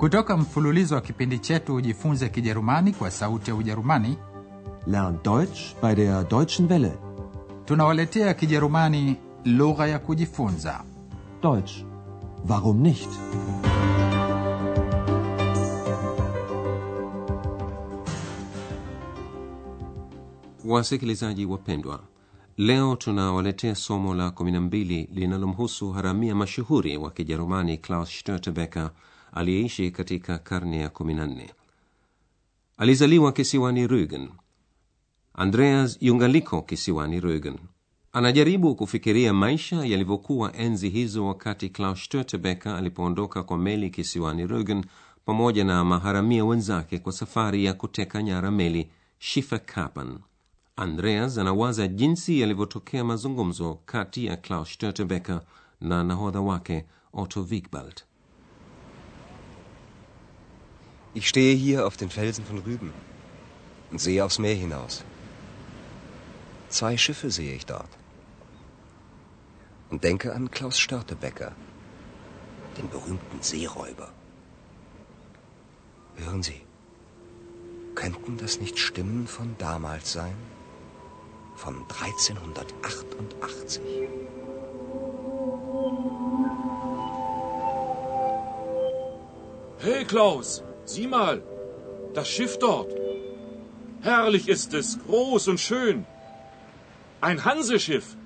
Kutoka mfululizo wa kipindi chetu Ujifunze Kijerumani kwa Sauti ya Ujerumani, Lern Deutsch bei der Deutschen Welle. tunawaletea Kijerumani lugha ya kujifunza. Deutsch. Warum nicht? Wasikilizaji wapendwa, leo tunawaletea somo la 12 linalomhusu haramia mashuhuri wa Kijerumani Klaus Störtebeker aliyeishi katika karne ya 14. Alizaliwa kisiwani rugen Andreas yungaliko kisiwani rugen Anajaribu kufikiria maisha yalivyokuwa enzi hizo wakati Klaus sturtebeker alipoondoka kwa meli kisiwani rugen pamoja na maharamia wenzake kwa safari ya kuteka nyara meli Schifferkappen. Andreas anawaza jinsi yalivyotokea mazungumzo kati ya Klaus Sturtebeker na nahodha wake Otto Wigbald. Ich stehe hier auf den Felsen von Rügen und sehe aufs Meer hinaus. Zwei Schiffe sehe ich dort. Und denke an Klaus Störtebecker, den berühmten Seeräuber. Hören Sie, könnten das nicht Stimmen von damals sein? Von 1388? Hey Klaus, sieh mal, das Schiff dort. Herrlich ist es, groß und schön. Ein Hanseschiff.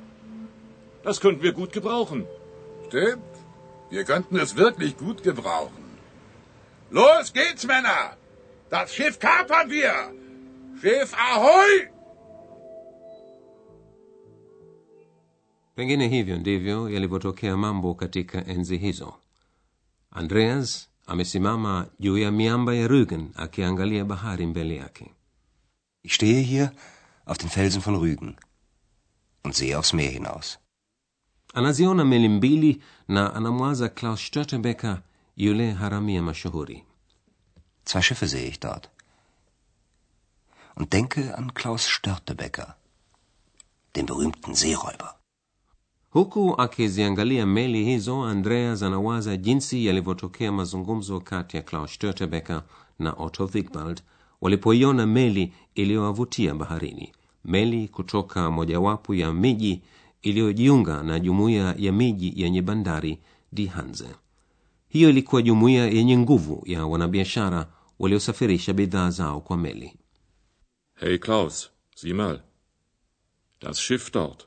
Das könnten wir gut gebrauchen. Stimmt. Wir könnten es wirklich gut gebrauchen. Los geht's, Männer! Das Schiff kapern wir! Schiff Ahoi! Pengine hivyo ndivyo yalivyotokea mambo katika enzi hizo. Andreas amesimama juu ya miamba ya Rügen akiangalia bahari mbele yake. Ich stehe hier auf den Felsen von Rügen und sehe aufs Meer hinaus. Anaziona meli mbili na anamwaza Klaus Störtebeker, yule haramia mashuhuri. Zwei Schiffe sehe ich dort. Und denke an Klaus Störtebecker, den berühmten Seeräuber. Huku akiziangalia meli hizo, Andreas anawaza jinsi yalivyotokea mazungumzo kati ya Klaus Störtebeker na Otto Wigbald walipoiona meli iliyowavutia baharini, meli kutoka mojawapo ya miji iliyojiunga na jumuiya ya miji yenye bandari Die Hanse. Hiyo ilikuwa jumuiya yenye nguvu ya wanabiashara waliosafirisha bidhaa zao kwa meli. Hey Klaus, sieh mal. Das Schiff dort.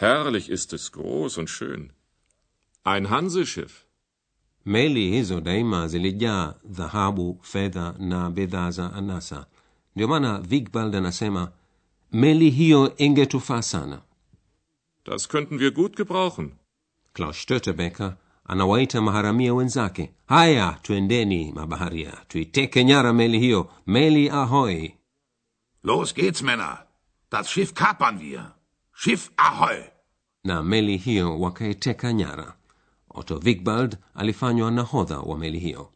Herrlich ist es, groß und schön. Ein Hanseschiff. Meli hizo daima zilijaa dhahabu, fedha na bidhaa za anasa. Ndio maana Wigbald anasema meli hiyo ingetufaa sana. Das könnten wir gut gebrauchen. Klaus Störtebeker anawaita maharamia wenzake, haya twendeni mabaharia, tuiteke nyara meli hiyo, meli ahoi. Los geht's, Männer! Das Schiff kapern wir! Schiff ahoy! Na meli hiyo wakaiteka nyara. Otto Wigbald alifanywa nahodha wa meli hiyo.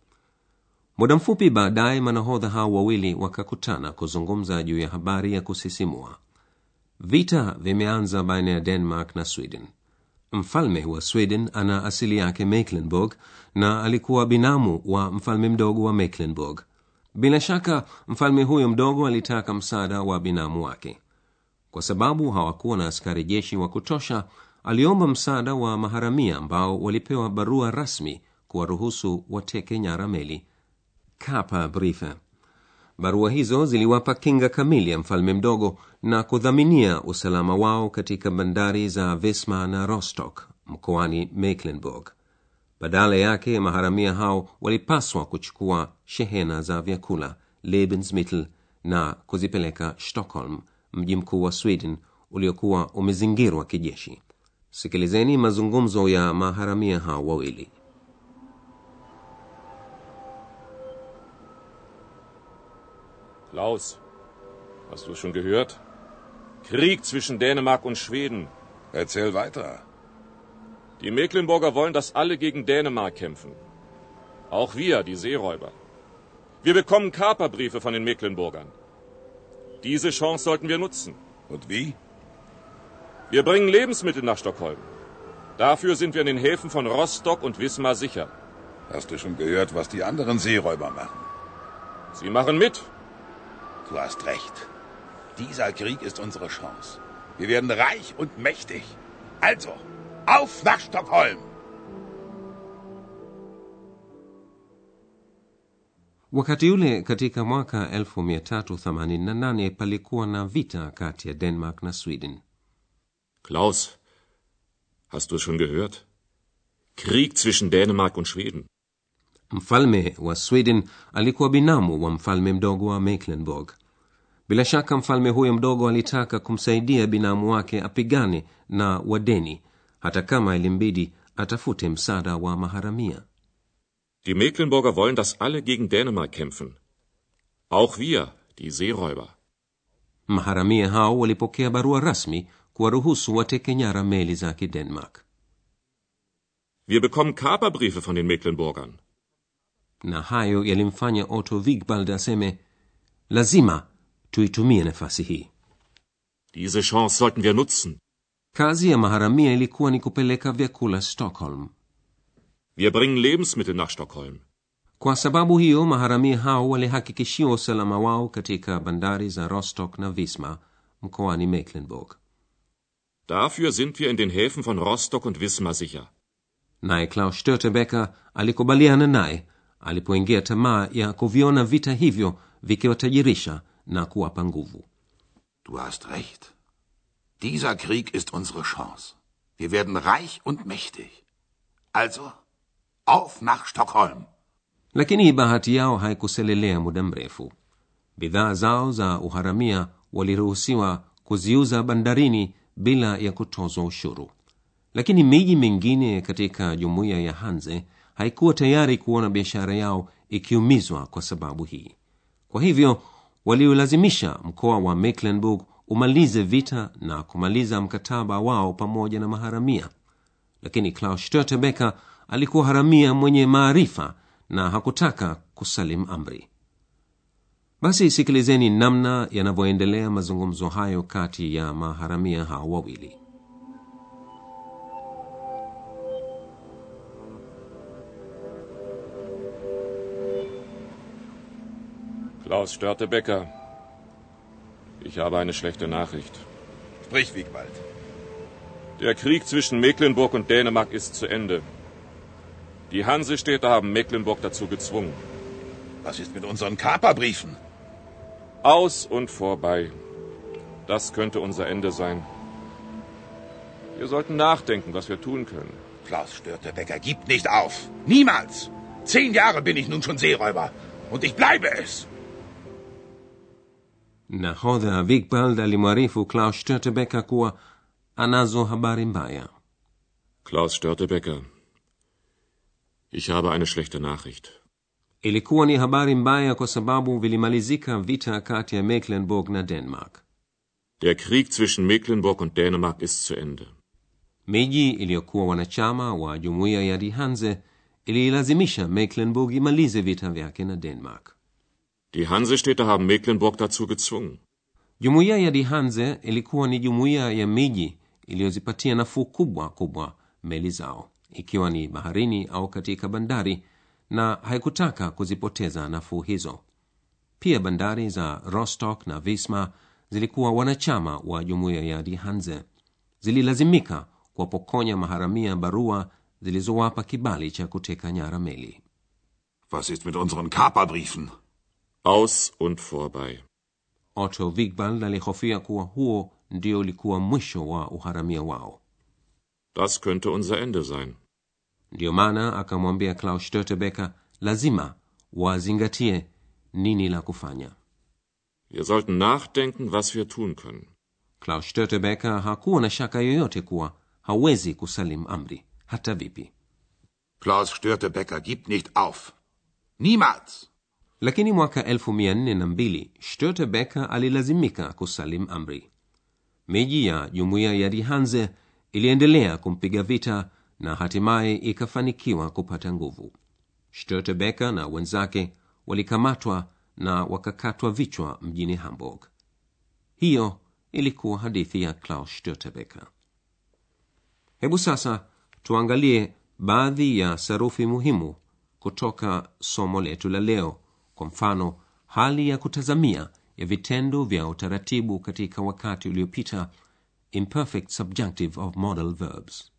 Muda mfupi baadaye, manahodha hao wawili wakakutana kuzungumza juu ya habari ya kusisimua. Vita vimeanza baina ya Denmark na Sweden. Mfalme wa Sweden ana asili yake Mecklenburg na alikuwa binamu wa mfalme mdogo wa Mecklenburg. Bila shaka mfalme huyo mdogo alitaka msaada wa binamu wake. Kwa sababu hawakuwa na askari jeshi wa kutosha, aliomba msaada wa maharamia ambao walipewa barua rasmi kuwaruhusu wateke nyara meli Kapa Briefe. Barua hizo ziliwapa kinga kamili ya mfalme mdogo na kudhaminia usalama wao katika bandari za Visma na Rostock mkoani Mecklenburg. Badala yake, maharamia hao walipaswa kuchukua shehena za vyakula Lebensmittel na kuzipeleka Stockholm, mji mkuu wa Sweden uliokuwa umezingirwa kijeshi. Sikilizeni mazungumzo ya maharamia hao wawili. Klaus, hast du schon gehört? Krieg zwischen Dänemark und Schweden. Erzähl weiter. Die Mecklenburger wollen, dass alle gegen Dänemark kämpfen. Auch wir, die Seeräuber. Wir bekommen Kaperbriefe von den Mecklenburgern. Diese Chance sollten wir nutzen. Und wie? Wir bringen Lebensmittel nach Stockholm. Dafür sind wir in den Häfen von Rostock und Wismar sicher. Hast du schon gehört, was die anderen Seeräuber machen? Sie machen mit. Du hast recht. Dieser Krieg ist unsere Chance. Wir werden reich und mächtig. Also, auf nach Stockholm! Wakati ule katika mwaka 1388 palikuwa na vita kati ya denmark na sweden Klaus, hast du es schon gehört? Krieg zwischen Dänemark und Schweden. mfalme wa sweden alikuwa binamu wa mfalme mdogo wa mecklenburg bila shaka mfalme huyo mdogo alitaka kumsaidia binamu wake apigane na wadeni hata kama ilimbidi atafute msaada wa maharamia Die Mecklenburger wollen, dass alle gegen Dänemark kämpfen. Auch wir, die Seeräuber. maharamia hao walipokea barua rasmi kuwaruhusu wateke nyara meli za kidenmark Wir bekommen Kaperbriefe von den Mecklenburgern. na hayo yalimfanya otto wigbald aseme lazima tuitumie nafasi hii Diese Chance sollten wir nutzen. kazi ya maharamia ilikuwa ni kupeleka vyakula stockholm Wir bringen Lebensmittel nach Stockholm. kwa sababu hiyo maharamia hao walihakikishiwa usalama wao katika bandari za rostock na visma mkoani mecklenburg Dafür sind wir in den Häfen von Rostock und Wismar sicher. naye klaus störtebeker alikubaliana naye alipoingia tamaa ya kuviona vita hivyo vikiwatajirisha na kuwapa nguvu Du hast recht. Dieser Krieg ist unsere Chance. Wir werden reich und mächtig. Also, auf nach Stockholm! lakini bahati yao haikuselelea muda mrefu. Bidhaa zao za uharamia waliruhusiwa kuziuza bandarini bila ya kutozwa ushuru. Lakini miji mingine katika jumuiya ya hanze haikuwa tayari kuona biashara yao ikiumizwa kwa sababu hii. Kwa hivyo waliolazimisha mkoa wa mecklenburg umalize vita na kumaliza mkataba wao pamoja na maharamia. Lakini klaus störtebeker alikuwa haramia mwenye maarifa na hakutaka kusalim amri basi sikilizeni namna yanavyoendelea mazungumzo hayo kati ya maharamia hao wawili Klaus Störtebecker, ich habe eine schlechte Nachricht. Sprich, Wiegwald. Der Krieg zwischen Mecklenburg und Dänemark ist zu Ende. Die Hansestädte haben Mecklenburg dazu gezwungen. Was ist mit unseren Kaperbriefen? Aus und vorbei. Das könnte unser Ende sein. Wir sollten nachdenken, was wir tun können. Klaus Störtebecker gibt nicht auf. Niemals! Zehn Jahre bin ich nun schon Seeräuber. Und ich bleibe es. nahodha wigbald alimwarifu klaus störtebeker kuwa anazo habari mbaya Klaus Störtebecker, ich habe eine schlechte Nachricht. ilikuwa ni habari mbaya kwa sababu vilimalizika vita kati ya mecklenburg na denmark Der Krieg zwischen Mecklenburg und Dänemark ist zu Ende. miji iliyokuwa wanachama wa jumuiya ya dihanze iliilazimisha mecklenburg imalize vita vyake na denmark Die Hansestädte haben Mecklenburg dazu gezwungen. jumuiya ya dihanze ilikuwa ni jumuiya ya miji iliyozipatia nafuu kubwa kubwa meli zao ikiwa ni baharini au katika bandari na haikutaka kuzipoteza nafuu hizo pia bandari za rostock na visma zilikuwa wanachama wa jumuiya ya dihanze zililazimika kuwapokonya maharamia barua zilizowapa kibali cha kuteka nyara meli Was ist mit unseren Kaperbriefen? Aus und vorbei. otto wigbald alihofia kuwa huo ndio ulikuwa mwisho wa uharamia wao Das könnte unser Ende sein. Ndiyo maana akamwambia klaus störtebeker lazima wazingatie nini la kufanya Wir sollten nachdenken, was wir tun können. klaus störtebeker hakuwa na shaka yoyote kuwa hawezi kusalim amri hata vipi Klaus Störtebecker gibt nicht auf. Niemals! lakini mwaka 1402 störtebeker alilazimika kusalim amri miji ya jumuiya ya rihanze iliendelea kumpiga vita na hatimaye ikafanikiwa kupata nguvu. Störtebeker na wenzake walikamatwa na wakakatwa vichwa mjini hamburg. Hiyo ilikuwa hadithi ya klaus störtebeker hebu sasa tuangalie baadhi ya sarufi muhimu kutoka somo letu la leo. Kwa mfano hali ya kutazamia ya vitendo vya utaratibu katika wakati uliopita imperfect subjunctive of modal verbs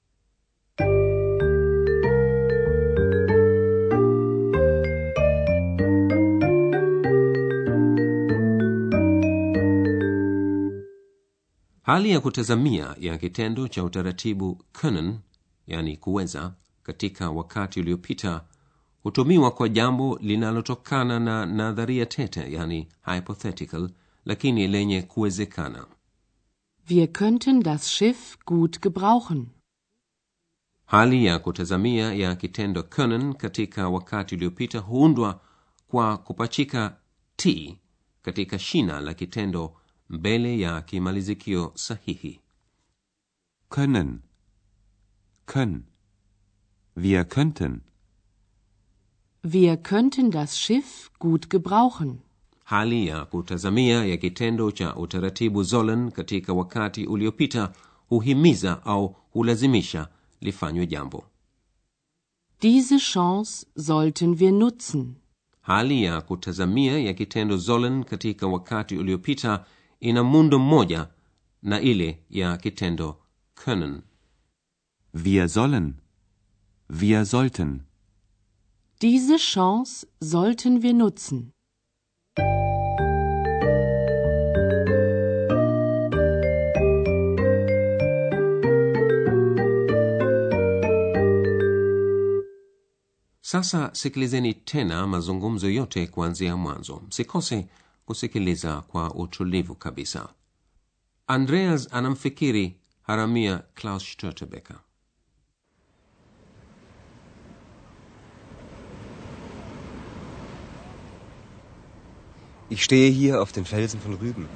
hali ya kutazamia ya kitendo cha utaratibu können yani kuweza katika wakati uliopita hutumiwa kwa jambo linalotokana na nadharia tete yani hypothetical lakini lenye kuwezekana Wir könnten das Schiff gut gebrauchen. hali ya kutazamia ya kitendo können katika wakati uliopita huundwa kwa kupachika t katika shina la kitendo mbele ya kimalizikio sahihi Können. Können. Wir könnten. Wir könnten das Schiff gut gebrauchen. hali ya kutazamia ya kitendo cha utaratibu sollen katika wakati uliopita huhimiza au hulazimisha lifanywe jambo Diese Chance sollten wir nutzen. hali ya kutazamia ya kitendo sollen katika wakati uliopita ina muundo mmoja na ile ya kitendo können Wir sollen. Wir sollten. Diese Chance sollten wir nutzen. sasa sikilizeni tena mazungumzo yote kuanzia mwanzo msikose kusikiliza kwa utulivu kabisa andreas anamfikiri haramia klaus störtebeker Ich stehe hier auf den Felsen von Rüben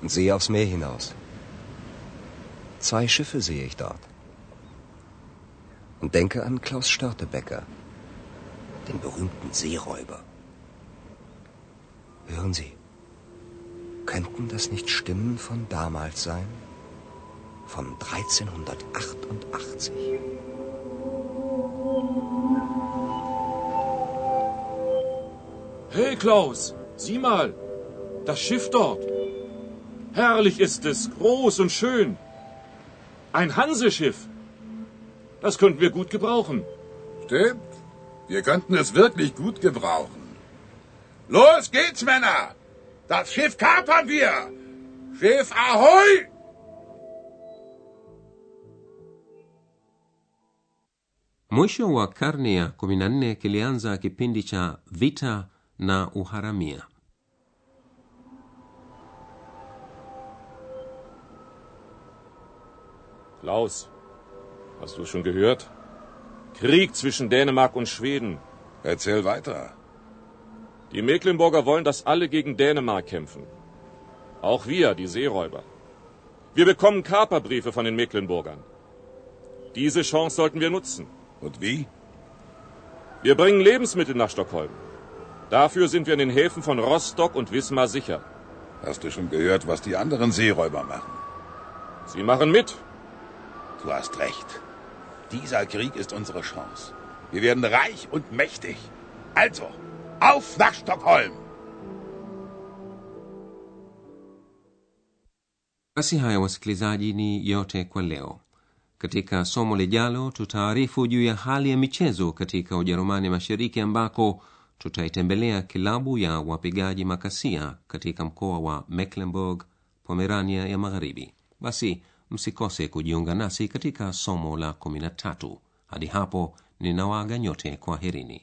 und sehe aufs Meer hinaus. Zwei Schiffe sehe ich dort. Und denke an Klaus Störtebecker, den berühmten Seeräuber. Hören Sie, könnten das nicht Stimmen von damals sein? Von 1388. Hey Klaus, sieh mal, das Schiff dort. Herrlich ist es, groß und schön. Ein Hanseschiff. Das könnten wir gut gebrauchen. Stimmt. Wir könnten es wirklich gut gebrauchen. Los geht's, Männer! Das Schiff kapern wir! Schiff Ahoi! mwisho wa karne ya 14 kilianza kipindi cha vita na uharamia Klaus, hast du schon gehört? Krieg zwischen Dänemark und Schweden. Erzähl weiter. Die Mecklenburger wollen, dass alle gegen Dänemark kämpfen. Auch wir, die Seeräuber. Wir bekommen Kaperbriefe von den Mecklenburgern. Diese Chance sollten wir nutzen. Und wie? Wir bringen Lebensmittel nach Stockholm. Dafür sind wir in den Häfen von Rostock und Wismar sicher. Hast du schon gehört, was die anderen Seeräuber machen? Sie machen mit. Du hast recht. Dieser Krieg ist unsere Chance. Wir werden reich und mächtig. Also, auf nach Stockholm! basi haya wasikilizaji ni yote kwa leo. Katika somo lijalo tutaarifu juu ya hali ya michezo katika ujerumani mashariki ambako tutaitembelea kilabu ya wapigaji makasia katika mkoa wa mecklenburg pomerania ya magharibi. Basi msikose kujiunga nasi katika somo la 13 hadi hapo ninawaaga nyote kwa herini